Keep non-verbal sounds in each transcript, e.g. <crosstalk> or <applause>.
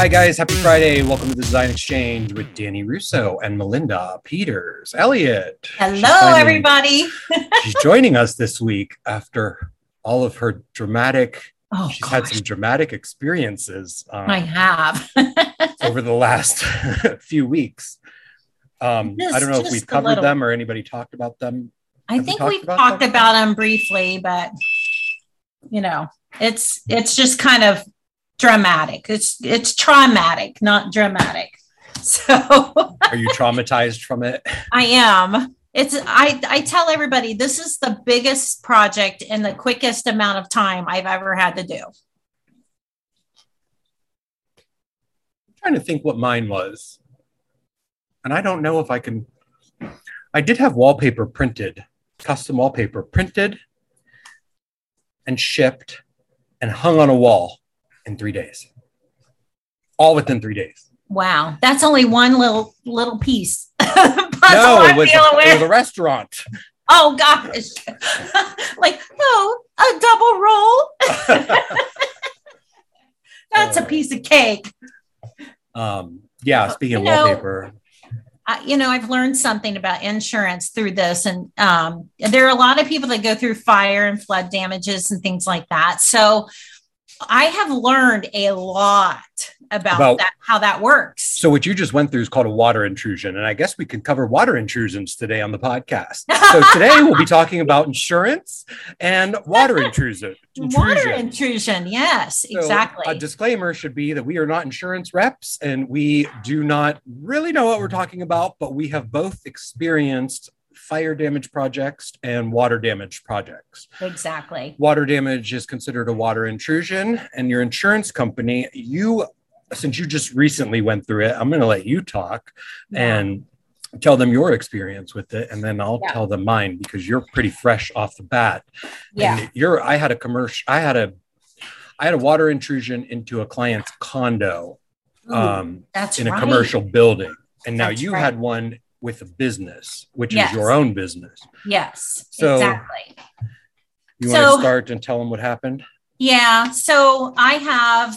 Hi, guys. Happy Friday. Welcome to the Design Exchange with Danny Russo and Melinda Peters. Elliot. Hello, everybody. she's joining us this week after all of her dramatic, Oh, she's gosh. had some dramatic experiences um, I have. <laughs> over the last <laughs> few weeks. Um, I don't know if we've covered little. them or anybody talked about them. I Have we think talked we've about talked that? about them briefly, but you know, it's it's just kind of dramatic. It's it's traumatic, not dramatic. <laughs> So Are you traumatized from it? <laughs> I am. It's I I tell everybody this is the biggest project in the quickest amount of time I've ever had to do. I'm trying to think what mine was. And I don't know if I can. I did have wallpaper printed, custom wallpaper printed and shipped and hung on a wall in three days. All within three days. Wow, that's only one little little piece. <laughs> No, it was, a, with. it was a restaurant. Oh gosh. <laughs> like, no, a double roll. <laughs> That's a piece of cake. Um, yeah, speaking of You know- wallpaper, Uh, you know, I've learned something about insurance through this. And um, there are a lot of people that go through fire and flood damages and things like that. So I have learned a lot about, About- that, how that works. so what you just went through is called a water intrusion. And I guess we can cover water intrusions today on the podcast. So <laughs> today we'll be talking about insurance and water <laughs> intrusion. Water intrusion. intrusion. Yes, So, exactly. A disclaimer should be that we are not insurance reps and we do not really know what we're talking about, but we have both experienced fire damage projects and water damage projects. exactly. Water damage is considered a water intrusion, and your insurance company, you, since you just recently went through it, I'm going to let you talk Yeah. and tell them your experience with it, and then I'll Yeah. tell them mine because you're pretty fresh off the bat. yeah. And you're I had a commercial I had a I had a water intrusion into a client's condo Ooh, um in a right. commercial building. And now That's you right. had one with a business, which Yes. is your own business. Yes, So- exactly. You want to start and tell them what happened? Yeah. So I have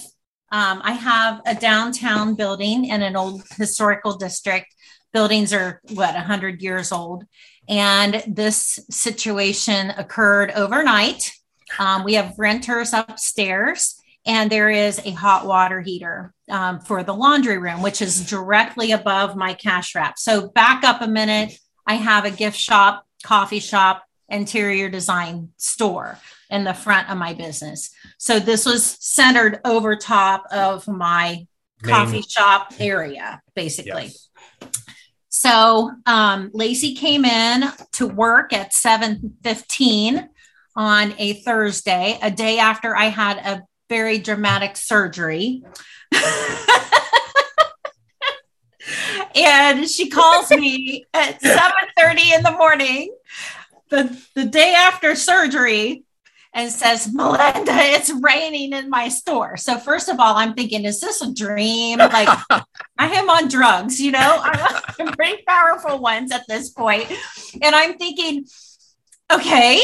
um, I have a downtown building in an old historical district. Buildings are what hundred years old, and this situation occurred overnight. Um, we have renters upstairs, and there is a hot water heater um, for the laundry room, which is directly above my cash wrap. So back up a minute. I have a gift shop, coffee shop, interior design store in the front of my business. So this was centered over top of my coffee shop area, basically. Yes. So um, Lacey came in to work at 7:15 on a Thursday, a day after I had a very dramatic surgery. <laughs> and she calls me at 7:30 in the morning, the, the day after surgery, and says, Melinda, it's raining in my store. So, first of all, I'm thinking, is this a dream? Like, <laughs> I am on drugs, you know, I'm pretty powerful ones at this point. And I'm thinking, okay,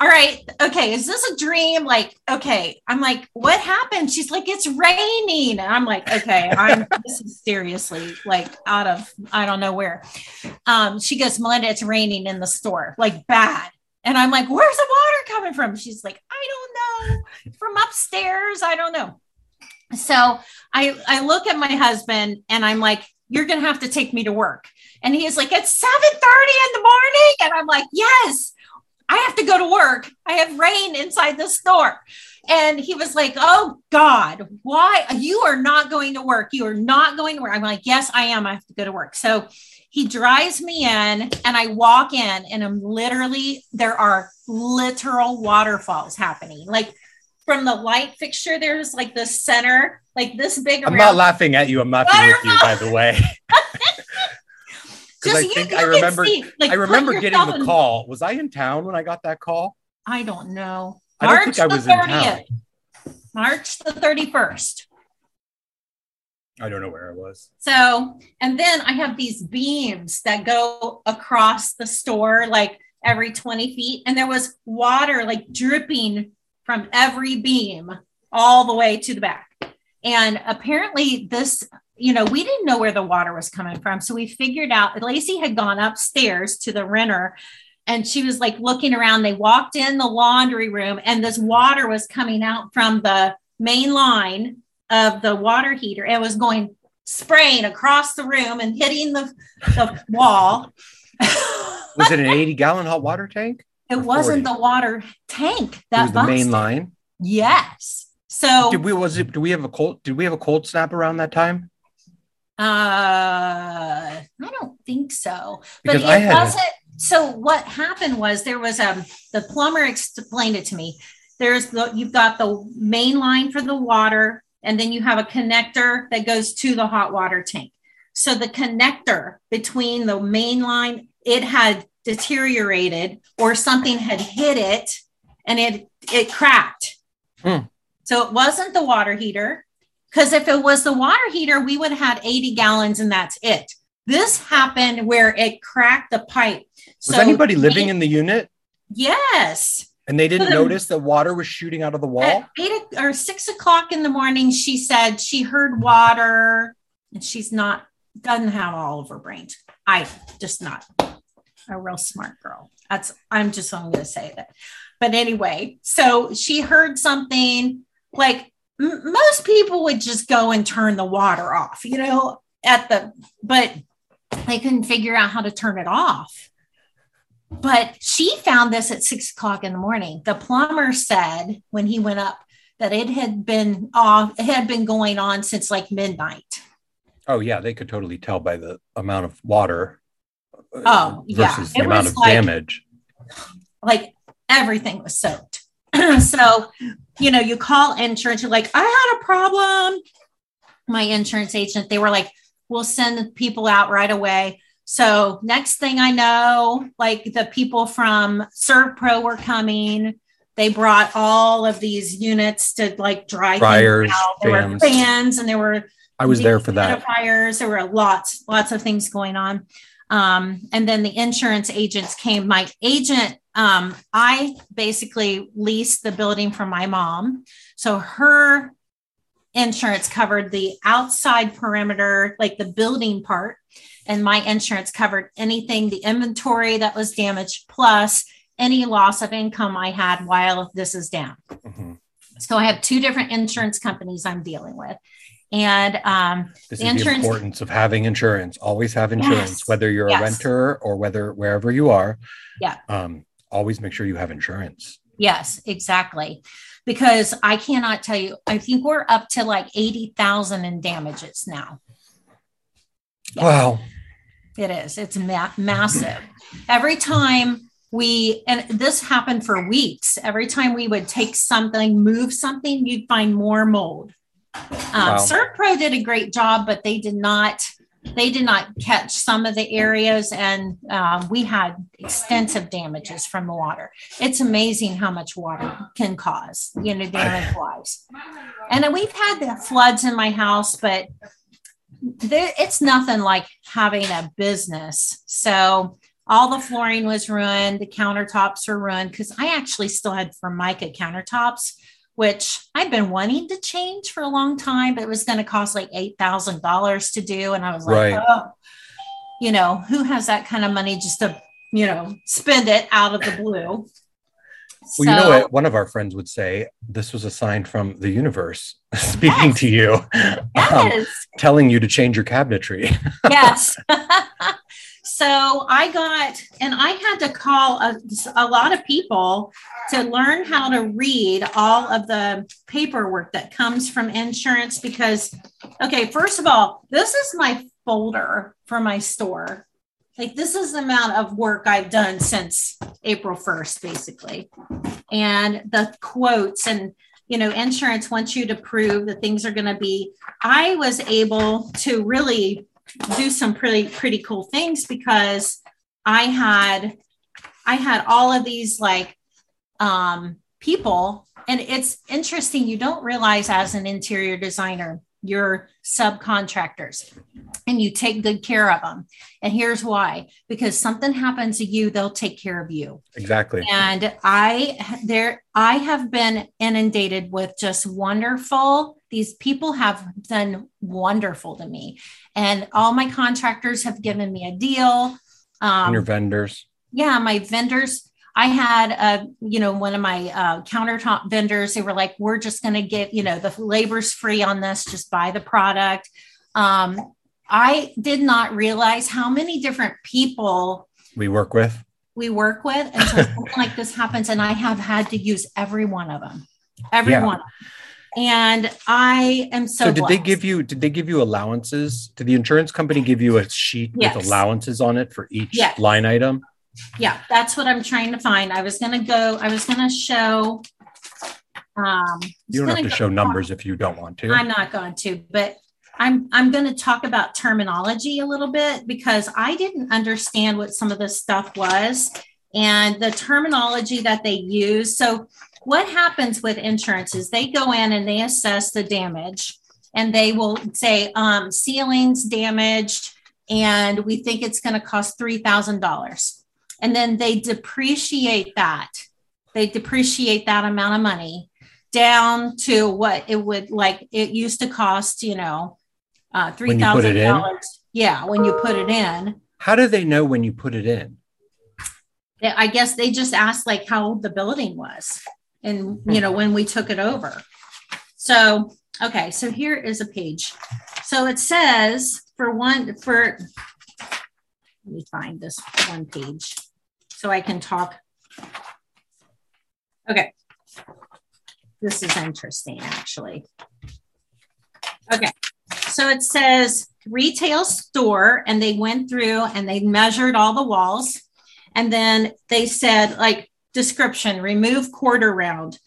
all right, okay, is this a dream? Like, okay, I'm like, what happened? She's like, it's raining. And I'm like, okay, I'm <laughs> this is seriously like out of I don't know where. Um, she goes, Melinda, it's raining in the store, like bad. And I'm like, where's the water coming from? She's like, I don't know. From upstairs. I don't know. So I I look at my husband and I'm like, you're gonna have to take me to work. And he is like, it's 7 30 in the morning. And I'm like, yes, I have to go to work. I have rain inside the store. And he was like, Oh God, why? You are not going to work. You are not going to work. I'm like, Yes, I am. I have to go to work. So he drives me in and I walk in and I'm literally, there are literal waterfalls happening. Like from the light fixture, there's like the center, like this big. I'm around- not laughing at you, I'm laughing with you, by the way. <laughs> Because I think you- I remember see, like, I remember getting the in- call. Was I in town when I got that call? I don't know. I don't March think I the was in town. 30th. March the 31st. I don't know where I was. So, and then I have these beams that go across the store like every 20 feet, and there was water like dripping from every beam all the way to the back. And apparently, this, you know, we didn't know where the water was coming from. So we figured out Lacey had gone upstairs to the renter and she was like looking around. They walked in the laundry room and this water was coming out from the main line of the water heater. It was going spraying across the room and hitting the, the wall. <laughs> Was it an 80 gallon hot water tank? It wasn't the water tank that it was the main line. Yes. So Did we was it do we have a cold did we have a cold snap around that time? Uh I don't think so. But I it had a- wasn't so what happened was there was um the plumber explained it to me. There's the you've got the main line for the water, and then you have a connector that goes to the hot water tank. So the connector between the main line, it had deteriorated or something had hit it and it it cracked. Hmm. So it wasn't the water heater. Because if it was the water heater, we would have had 80 gallons and that's it. This happened where it cracked the pipe. Was anybody living they- in the unit Yes. and they didn't So the- notice that water was shooting out of the wall? At eight or six o'clock in the morning, she said she heard water and she's not, doesn't have all of her brains. I just not a real smart girl. That's, I'm just only going to say that. But anyway, so she heard something like m- most people would just go and turn the water off, you know, at the, but they couldn't figure out how to turn it off. But she found this at six o'clock in the morning. The plumber said when he went up that it had been off, it had been going on since like midnight. Oh yeah, they could totally tell by the amount of water uh, Oh, yeah. versus the It amount of like- damage. Like everything was soaked. <clears throat> so, you know, you call insurance, you're like, I had a problem. My insurance agent, they were like, we'll send people out right away. So next thing I know, like the people from SERVPRO were coming. They brought all of these units to like dry Dryers, out. There were fans. fans and there were I was there for that. Fires. There were lots, lots of things going on. Um, and then the insurance agents came. My agent, um, I basically leased the building from my mom. So her insurance covered the outside perimeter, like the building part. And my insurance covered anything, the inventory that was damaged, plus any loss of income I had while this is down. Mhm. So I have two different insurance companies I'm dealing with. And um, This The is insurance- the importance of having insurance. Always have insurance, Yes. whether you're Yes. a renter or whether wherever you are. Yeah. Um, always make sure you have insurance. yes, exactly. Because I cannot tell you, I think we're up to like 80,000 in damages now. Yeah. Wow. It is. It's ma- massive. Every time we, and this happened for weeks, every time we would take something, move something, you'd find more mold. Um, Wow. Did a great job, but they did not. They did not catch some of the areas, and um, we had extensive damages from the water. It's amazing how much water can cause, you know, damage <sighs> wise. And we've had the floods in my house, but there, it's nothing like having a business. So all the flooring was ruined, the countertops were ruined because I actually still had Formica countertops, which I've been wanting to change for a long time, but it was going to cost like eight thousand dollars to do, and I was like, Right. oh, you know, who has that kind of money just to you know spend it out of the blue? Well, you know what? One of our friends would say this was a sign from the universe <laughs> speaking Yes. to you, um, telling you to change your cabinetry. yes. <laughs> <laughs> so I got, and I had to call a, a lot of people to learn how to read all of the paperwork that comes from insurance because, okay, first of all, this is my folder for my store. Like, this is the amount of work I've done since April 1st, basically. And the quotes and, you know, insurance wants you to prove that things are going to be. I was able to really do some pretty pretty cool things because I had I had all of these like um people and it's interesting you don't realize as an interior designer your subcontractors and you take good care of them. And here's why because something happens to you, they'll take care of you. Exactly. And I there I have been inundated with just wonderful these people have done wonderful to me. And all my contractors have given me a deal. Um, your vendors. Yeah, my vendors. I had a, you know, one of my uh, countertop vendors. They were like, "We're just going to get, you know, the labor's free on this. Just buy the product." Um, I did not realize how many different people we work with. We work with, and so <laughs> something like this happens, and I have had to use every one of them, every yeah. one. And I am so. So, did blessed. they give you? Did they give you allowances? Did the insurance company give you a sheet yes. with allowances on it for each yes. line item? Yeah, that's what I'm trying to find. I was going to go. I was going to show. Um, you don't have to show numbers if you don't want to. I'm not going to, but I'm I'm going to talk about terminology a little bit because I didn't understand what some of this stuff was and the terminology that they use. So what happens with insurance is they go in and they assess the damage and they will say um, ceilings damaged and we think it's going to cost $3,000. And then they depreciate that. They depreciate that amount of money down to what it would like it used to cost, you know, uh, three thousand dollars. Yeah, when you put it in. How do they know when you put it in? I guess they just asked like how old the building was, and hmm. you know when we took it over. So okay, so here is a page. So it says for one for. Let me find this one page so I can talk. Okay. This is interesting, actually. Okay. So it says retail store, and they went through and they measured all the walls. And then they said, like, description remove quarter round,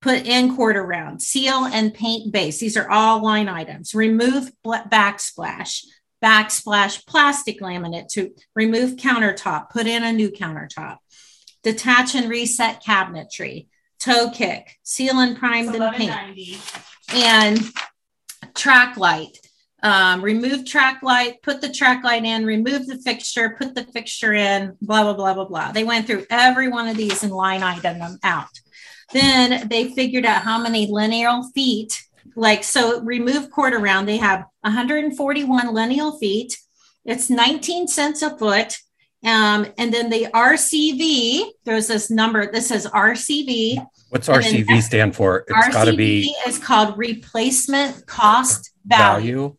put in quarter round, seal and paint base. These are all line items. Remove backsplash, backsplash plastic laminate to remove countertop, put in a new countertop. Detach and reset cabinetry, toe kick, seal and primed and paint. And track light, um, remove track light, put the track light in, remove the fixture, put the fixture in, blah, blah, blah, blah, blah. They went through every one of these and line item them out. Then they figured out how many lineal feet, like, so remove quarter round, they have 141 lineal feet. It's 19 cents a foot. Um, and then the RCV, there's this number, this says RCV. What's RCV stand for? It's got to be. is called replacement cost value. value.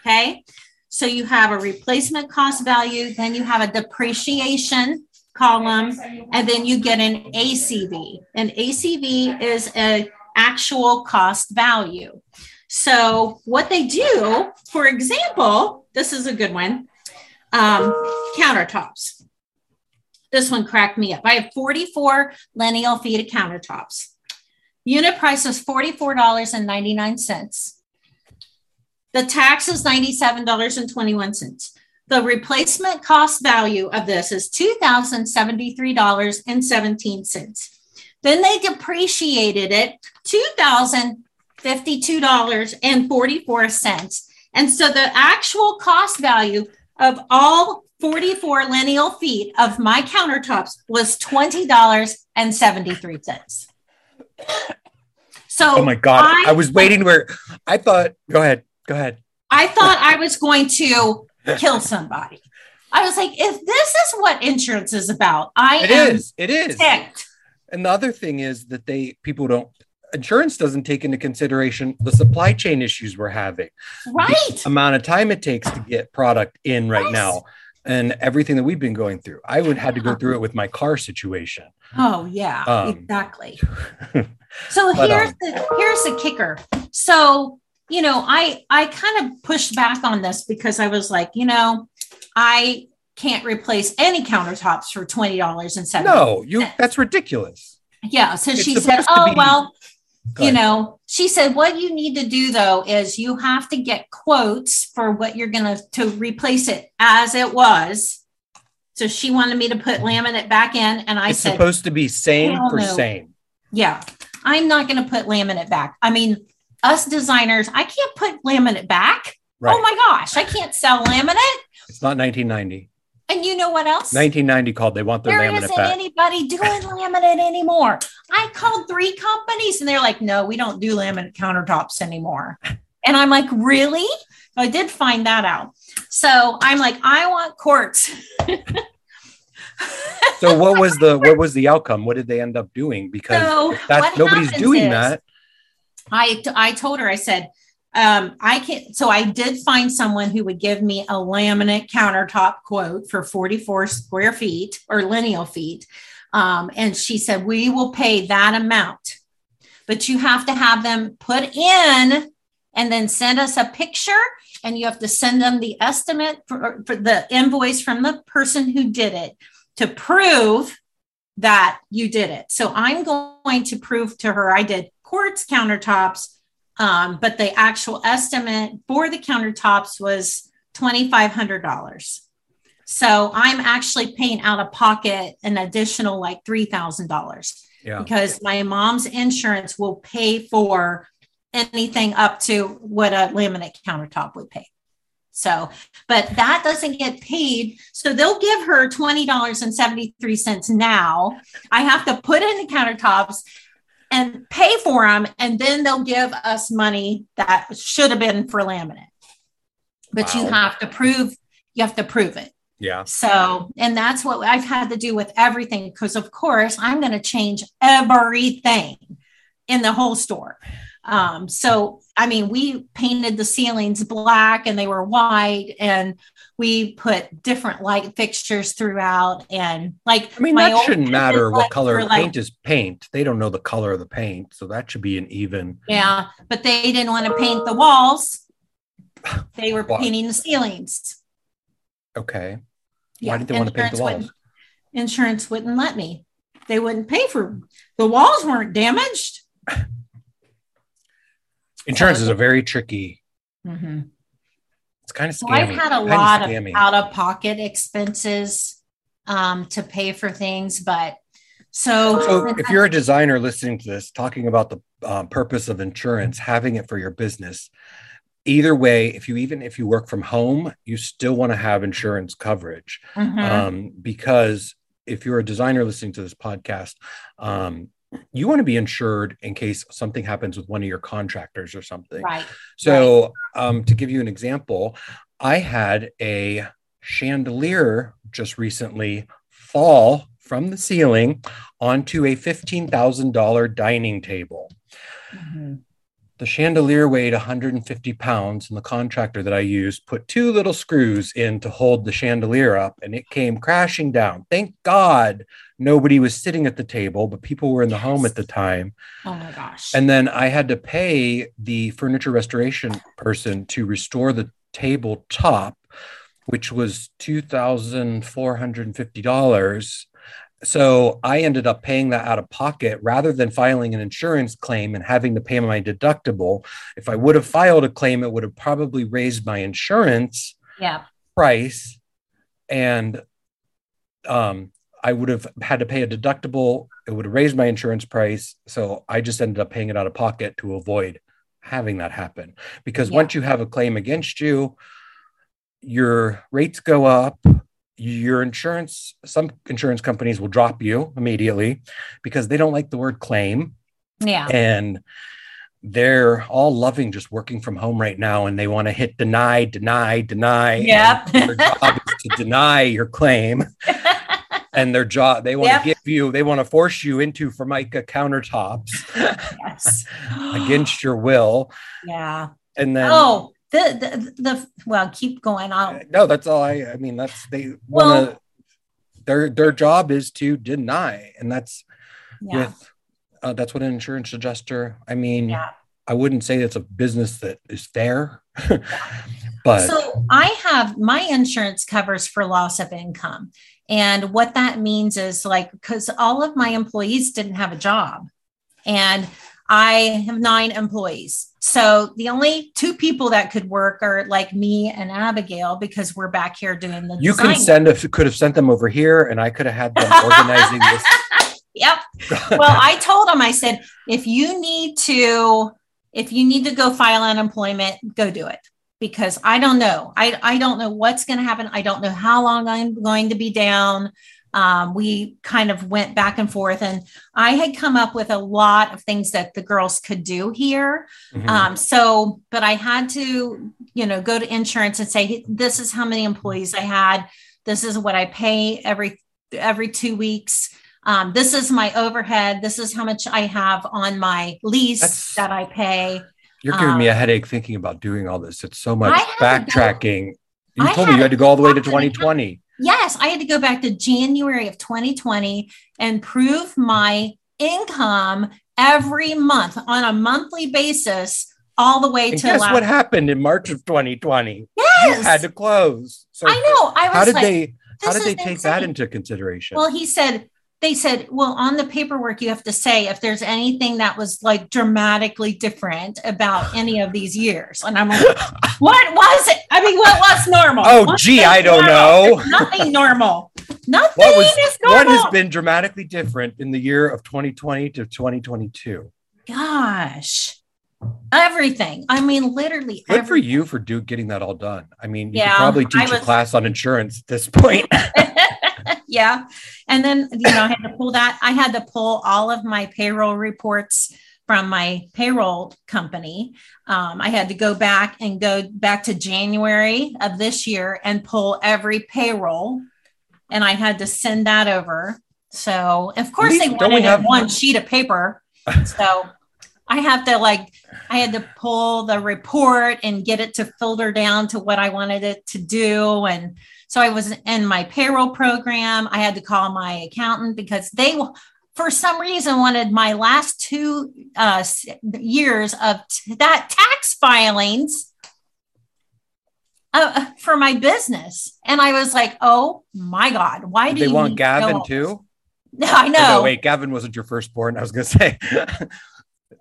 Okay. So you have a replacement cost value, then you have a depreciation column, and then you get an ACV. An ACV is an actual cost value. So what they do, for example, this is a good one, um, countertops. This one cracked me up. I have 44 lineal feet of countertops. Unit price is $44.99. The tax is $97.21. The replacement cost value of this is $2,073.17. Then they depreciated it $2,052.44. And so the actual cost value of all 44 lineal feet of my countertops was $20.73. So, oh my God, I, I was waiting where I thought, go ahead. Go ahead. I thought I was going to kill somebody. I was like, if this is what insurance is about, I it is. It is. Ticked. And the other thing is that they people don't insurance doesn't take into consideration the supply chain issues we're having. Right. The amount of time it takes to get product in right yes. now and everything that we've been going through. I would had to go through it with my car situation. Oh yeah, um, exactly. <laughs> so but, here's um, the here's the kicker. So you know, I I kind of pushed back on this because I was like, you know, I can't replace any countertops for twenty dollars and seventy. No, you that's ridiculous. Yeah. So it's she said, "Oh be- well." You know, she said, what you need to do though is you have to get quotes for what you're going to replace it as it was. So she wanted me to put laminate back in, and I it's said, supposed to be same for no. same. Yeah, I'm not going to put laminate back. I mean, us designers, I can't put laminate back. Oh right. Oh my gosh, I can't sell laminate. It's not 1990. And you know what else? 1990 called. They want their there laminate isn't back. anybody doing laminate anymore. I called three companies and they're like, no, we don't do laminate countertops anymore. And I'm like, really? So I did find that out. So I'm like, I want quartz. so what was the what was the outcome? What did they end up doing? <laughs> Because So that's nobody's doing is- that. I I told her I said um, I can so I did find someone who would give me a laminate countertop quote for 44 square feet or lineal feet. Um, and she said, We will pay that amount, but you have to have them put in and then send us a picture. And you have to send them the estimate for, for the invoice from the person who did it to prove that you did it. So I'm going to prove to her I did quartz countertops, um, but the actual estimate for the countertops was $2,500. So I'm actually paying out of pocket an additional like $3,000 Yeah. because my mom's insurance will pay for anything up to what a laminate countertop would pay. So, but that doesn't get paid. So they'll give her $20.73 now. I have to put in the countertops and pay for them. And then they'll give us money that should have been for laminate. But you have to prove, you have to prove it. Yeah. So, and that's what I've had to do with everything because, of course, I'm going to change everything in the whole store. Um, so, I mean, we painted the ceilings black and they were white, and we put different light fixtures throughout. And like, I mean, that shouldn't matter what color like- paint is paint. They don't know the color of the paint, so that should be an even. Yeah, but they didn't want to paint the walls. <sighs> They were painting the ceilings. Okay. Yeah, Why did they want to paint the walls? wouldn't- Insurance wouldn't let me. They wouldn't pay for the walls weren't damaged. <laughs> Insurance is a very tricky. Mm-hmm. It's kind of So. I've had a lot of out of pocket expenses um, to pay for things, but so, So, if you're a designer listening to this, talking about the um, purpose of insurance, having it for your business, either way, if you even if you work from home, you still want to have insurance coverage Mhm. um, because if you're a designer listening to this podcast, um, you want to be insured in case something happens with one of your contractors or something. right, So, um, to give you an example, I had a chandelier just recently fall from the ceiling onto a $15,000 dining table. Mhm. The chandelier weighed 150 pounds, and the contractor that I used put two little screws in to hold the chandelier up, and it came crashing down. Thank God nobody was sitting at the table, but people were in the home at the time. oh my gosh, And then I had to pay the furniture restoration person to restore the table top, which was $2,450. So I ended up paying that out of pocket rather than filing an insurance claim and having to pay my deductible. If I would have filed a claim, it would have probably raised my insurance yeah, price and um I would have had to pay a deductible. It would have raised my insurance price. So I just ended up paying it out of pocket to avoid having that happen. Because Yeah. once you have a claim against you, your rates go up. Your insurance, some insurance companies will drop you immediately because they don't like the word claim yeah, and they're all loving just working from home right now and they want to hit deny deny deny Yep. their job is to deny your claim <laughs> and their job they want Yep. to give you they want to force you into formica countertops <laughs> yes, against your will yeah. and then Oh, the, the the well, keep going. I'll no that's all i i mean that's they Well- want to their their job is to deny and that's yeah, with uh, that's what an insurance adjuster i mean yeah. I wouldn't say it's a business that is fair, <laughs> but So I have my insurance covers for loss of income. And what that means is like, because all of my employees didn't have a job and I have nine employees. So the only two people that could work are like me and Abigail because we're back here doing the you design. send if could have sent them over here, and I could have had them <laughs> organizing this. Yep. Well, I told them, I said, if you need to, if you need to go file unemployment, go do it. because I don't know. I, I don't know what's going to happen. I don't know how long I'm going to be down. Um, we kind of went back and forth, and I had come up with a lot of things that the girls could do here. Mhm. Um, so, but I had to, you know, go to insurance and say, this is how many employees I had. This is what I pay every every two weeks. Um, this is my overhead. This is how much I have on my lease That's- that I pay. You're giving me a um, headache thinking about doing all this. It's so much to go- backtracking. you I told me you had to go all the way to 2020. Yes, I had to go back to January of 2020 and prove my income every month on a monthly basis, all the way And to guess last. what happened in March of 2020? yes, You had to close. So I know. I was how did like, they how did they take that into consideration? Well, he said, they said, well, on the paperwork, you have to say if there's anything that was like dramatically different about <sighs> any of these years. And I'm like, <laughs> what was it? I mean, what was normal? Oh, gee, I don't normal? know. There's nothing normal. <laughs> Nothing what was is what has been dramatically different in the year of 2020 to 2022? Gosh, everything. I mean, literally Good for you for do getting that all done. I mean, you Yeah, could probably teach a class on insurance at this point. <laughs> yeah. And then, you know, I had to pull that. I had to pull all of my payroll reports from my payroll company. Um, I had to go back and go back to January of this year and pull every payroll. And I had to send that over. So, of course, they least- wanted have- one sheet of paper. So, I have to like, I had to pull the report and get it to filter down to what I wanted it to do. And so I was in my payroll program. I had to call my accountant because they, for some reason, wanted my last two uh, years of t- that tax filings uh, for my business. And I was like, oh my God, why Did do they you want to Gavin too? this? <laughs> I know. No, wait, Gavin wasn't your firstborn. I was going <laughs> to say,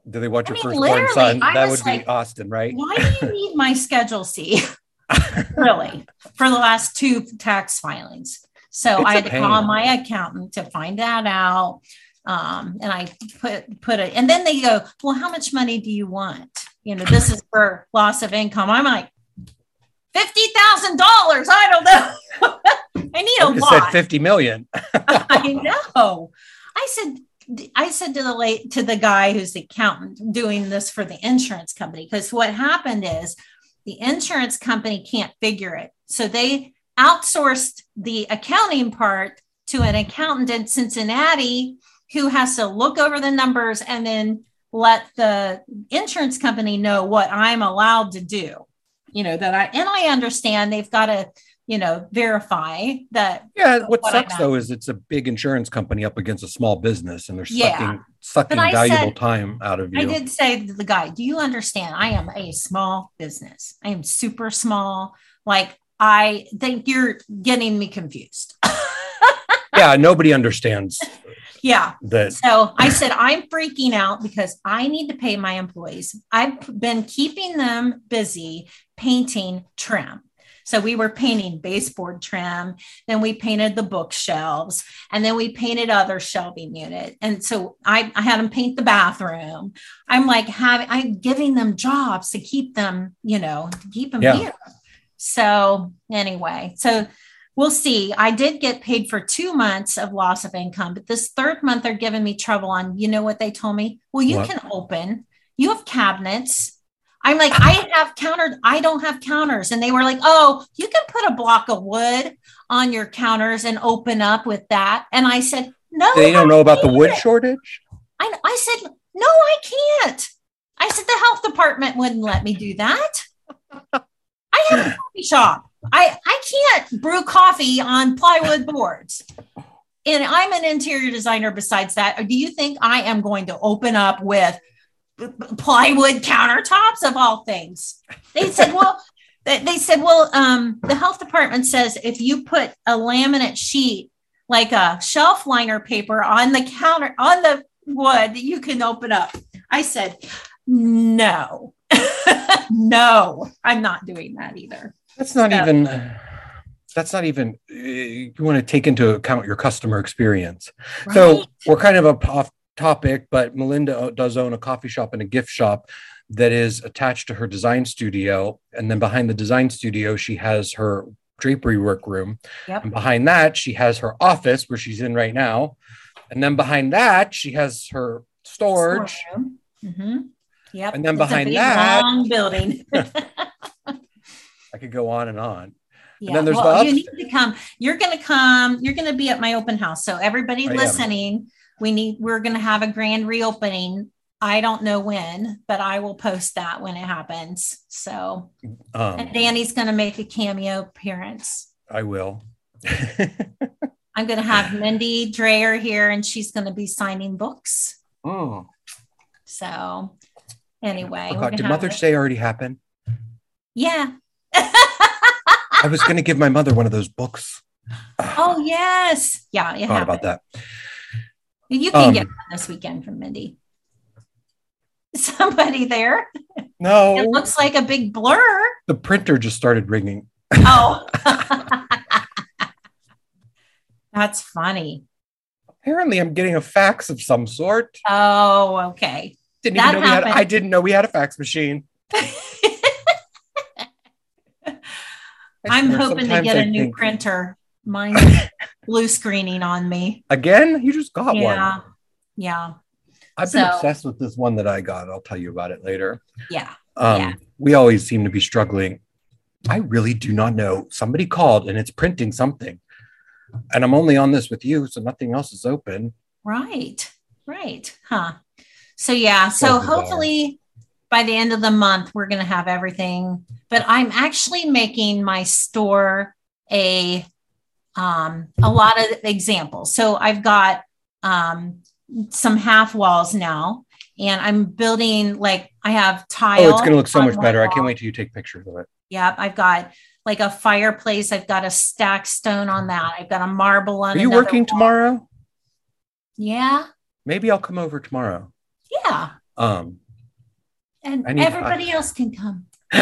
do they want I your mean, firstborn son? I That would be Austin, right? Why do you need my Schedule C? <laughs> <laughs> really, for the last two tax filings. So It's I had to call my accountant to find that out. Um, and I put put it, and then they go, "Well, how much money do you want? You know, this is for loss of income." I'm like, fifty thousand dollars. I don't know. <laughs> I need I a lot. said 50 million. <laughs> I know. I said, I said to the late to the guy who's the accountant doing this for the insurance company because what happened is the insurance company can't figure it, so they outsourced the accounting part to an accountant in Cincinnati who has to look over the numbers and then let the insurance company know what I'm allowed to do. You know that I and I understand they've got to you know verify that Yeah, what what sucks though is it's a big insurance company up against a small business and they're Yeah. sucking sucking valuable said- time out of you. I did say to the guy, Do you understand? I am a small business. I am super small. Like, I think you're getting me confused. <laughs> Yeah, nobody understands yeah. that. So I said, I'm freaking out because I need to pay my employees. I've been keeping them busy painting trim. So we were painting baseboard trim, then we painted the bookshelves, and then we painted other shelving unit. And so I, I had them paint the bathroom. I'm like having I'm giving them jobs to keep them, you know, to keep them Yeah. here. So anyway, so we'll see. I did get paid for two months of loss of income, but this third month they're giving me trouble on. You know what they told me? Well, you What? can open. You have cabinets. I'm like, I have counter. I don't have counters, and they were like, oh, you can put a block of wood on your counters and open up with that. And I said, no, They don't know about the wood shortage. I, I said, no, I can't. I said, the health department wouldn't let me do that. <laughs> I have a coffee shop. I, I can't brew coffee on plywood boards. And I'm an interior designer besides that. Do you think I am going to open up with plywood countertops of all things? They said, well, they said, well, um, the health department says if you put a laminate sheet like a shelf liner paper on the counter on the wood you can open up. I said, no, <laughs> no, I'm not doing that either. That's not So- even. That's not even. uh, You want to take into account your customer experience. So we're kind of a off topic, but Melinda does own a coffee shop and a gift shop. that is attached to her design studio. And then behind the design studio, she has her drapery workroom. Yep. And behind that, she has her office where she's in right now. And then behind that, she has her storage. Mm-hmm. Yep. And then It's behind that- long building. <laughs> <laughs> I could go on and on. Yeah. then there's the you need to come. You're going to come. You're going to be at my open house. So everybody I am. Listening, we need. We're going to have a grand reopening. I don't know when, but I will post that when it happens. So, Um, and Danny's going to make a cameo appearance. I will. <laughs> I'm going to have Mindy Dreyer here, and she's going to be signing books. oh, So, anyway, oh God, did Mother's a- Day already happen? Yeah. <laughs> I was going to give my mother one of those books. oh yes, yeah. It Thought about that. You can Um, get one this weekend from Mindy. <laughs> Somebody there. No, It looks like a big blur. the printer just started ringing. Oh. <laughs> <laughs> That's funny. Apparently, I'm getting a fax of some sort. Oh, okay. Didn't That even know we had. I didn't know we had a fax machine. I'm hoping to get I a new think- printer. Mine's blue screening on me. Again, you just got one. Yeah. Yeah. I've been So- obsessed with this one that I got. I'll tell you about it later. Yeah. Um, Yeah. We always seem to be struggling. I really do not know. Somebody called and it's printing something. And I'm only on this with you, so nothing else is open. Right. Right. Huh. So yeah, so So hopefully by the end of the month we're going to have everything, but I'm actually making my store a um a lot of examples. So I've got um some half walls now and I'm building like I have tile. Oh, it's going to look so much better. I can't wait till you take pictures of it. Yep, I've got like a fireplace. I've got a stack stone on that. I've got a marble on. Are you working wall. tomorrow? Yeah, Maybe I'll come over tomorrow. yeah, Um, and need- everybody else can come. <laughs> <laughs>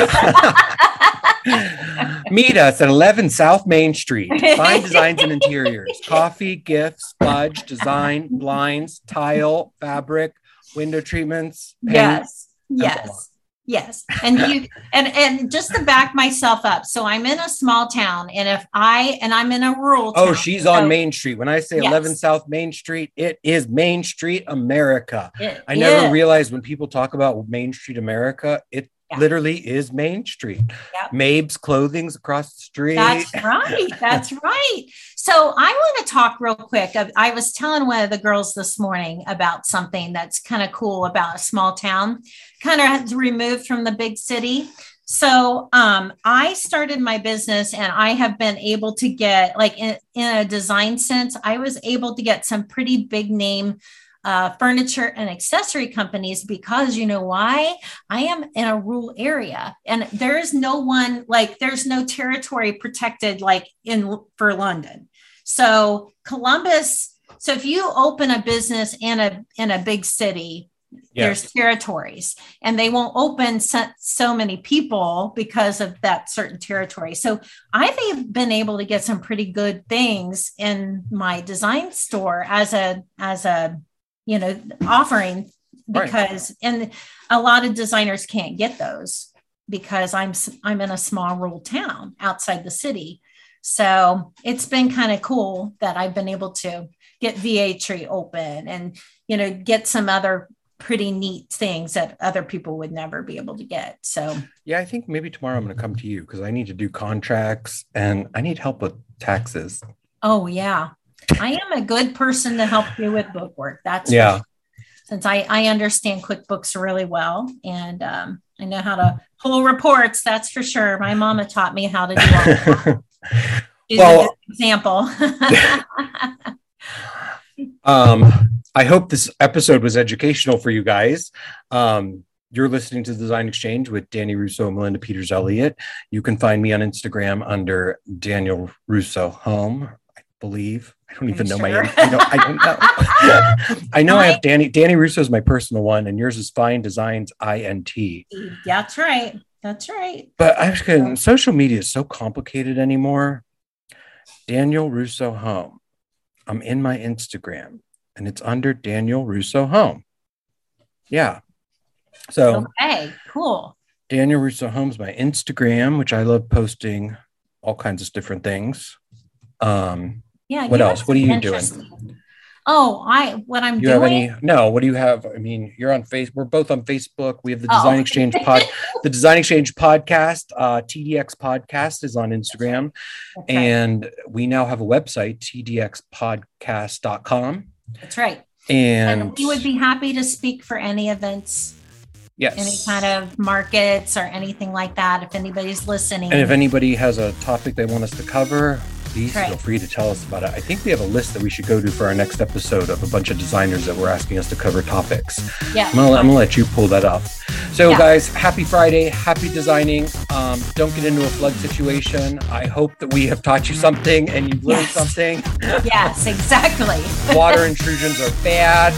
Meet us at 11 South Main Street. Fine designs and interiors, <laughs> coffee, gifts, fudge, design, blinds, tile, fabric, window treatments. paint. Yes, yes, yes. And you and and just to back myself up. So I'm in a small town, and if I and I'm in a rural. Oh, town, she's on so Main Street. When I say 11 South Main Street, it is Main Street America. it I never is. realized when people talk about Main Street America, it Yeah. literally is Main Street. Yep. Mabe's clothing's across the street. That's right. That's right. So I want to talk real quick. I, was telling one of the girls this morning about something that's kind of cool about a small town, kind of removed from the big city. So um, I started my business and I have been able to get, like in, in a design sense, I was able to get some pretty big name uh, furniture and accessory companies because you know why? I am in a rural area and there is no one like there's no territory protected like in for London. So Columbus, so if you open a business in a in a big city, there's territories and they won't open so, so many people because of that certain territory. So I've been able to get some pretty good things in my design store as a as a you know offering Right. because and a lot of designers can't get those because I'm I'm in a small rural town outside the city. So it's been kind of cool that I've been able to get Vietri open and you know get some other pretty neat things that other people would never be able to get. So Yeah, I think maybe tomorrow I'm going to come to you because I need to do contracts and I need help with taxes. oh yeah. I am a good person to help you with bookwork. That's Yeah. sure. since I, I understand QuickBooks really well and um, I know how to pull reports. That's for sure. My mama taught me how to do all that. <laughs> She's Well- example. <laughs> um, I hope this episode was educational for you guys. Um, you're listening to Design Exchange with Danny Russo and Melinda Peters Elliott. You can find me on Instagram under Daniel Russo Home, believe. I don't Are even know my sure? I don't, I don't know. <laughs> I know I I- have Danny. Danny Russo is my personal one, and yours is Fine Designs INT. That's right. That's right. But I was kidding. Social media is so complicated anymore. Daniel Russo Home. I'm in my Instagram and it's under Daniel Russo Home. Yeah. So Okay, cool. Daniel Russo Homes, my Instagram, which I love posting all kinds of different things. Um, Yeah. What else? What are you doing? Oh, I what I'm you have doing. any? No. What do you have? I mean, you're on face. We're both on Facebook. We have the Oh. Design Exchange <laughs> pod. the Design Exchange podcast. Uh, TDX podcast is on Instagram, That's right. and we now have a website, tdxpodcast.com. That's right. And, And we would be happy to speak for any events, yes, any kind of markets or anything like that. If anybody's listening. And if anybody has a topic they want us to cover, please Right. feel free to tell us about it. I think we have a list that we should go to for our next episode of a bunch of designers that were asking us to cover topics. yeah. I'm gonna, I'm gonna let you pull that up. So, Yeah. guys, happy Friday, happy designing. Um, don't get into a flood situation. I hope that we have taught you something and you've learned Yes. something. <laughs> yes, exactly. Water intrusions are bad.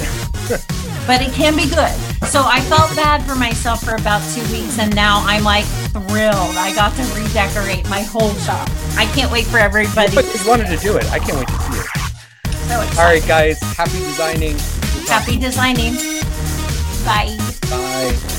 <laughs> but it can be good. So I felt bad for myself for about two weeks, and now I'm like thrilled. I got to redecorate my whole shop. I can't wait for everybody. But you wanted to do it. I can't wait to see it. So. All right, guys, happy designing. Happy designing. Bye. Bye.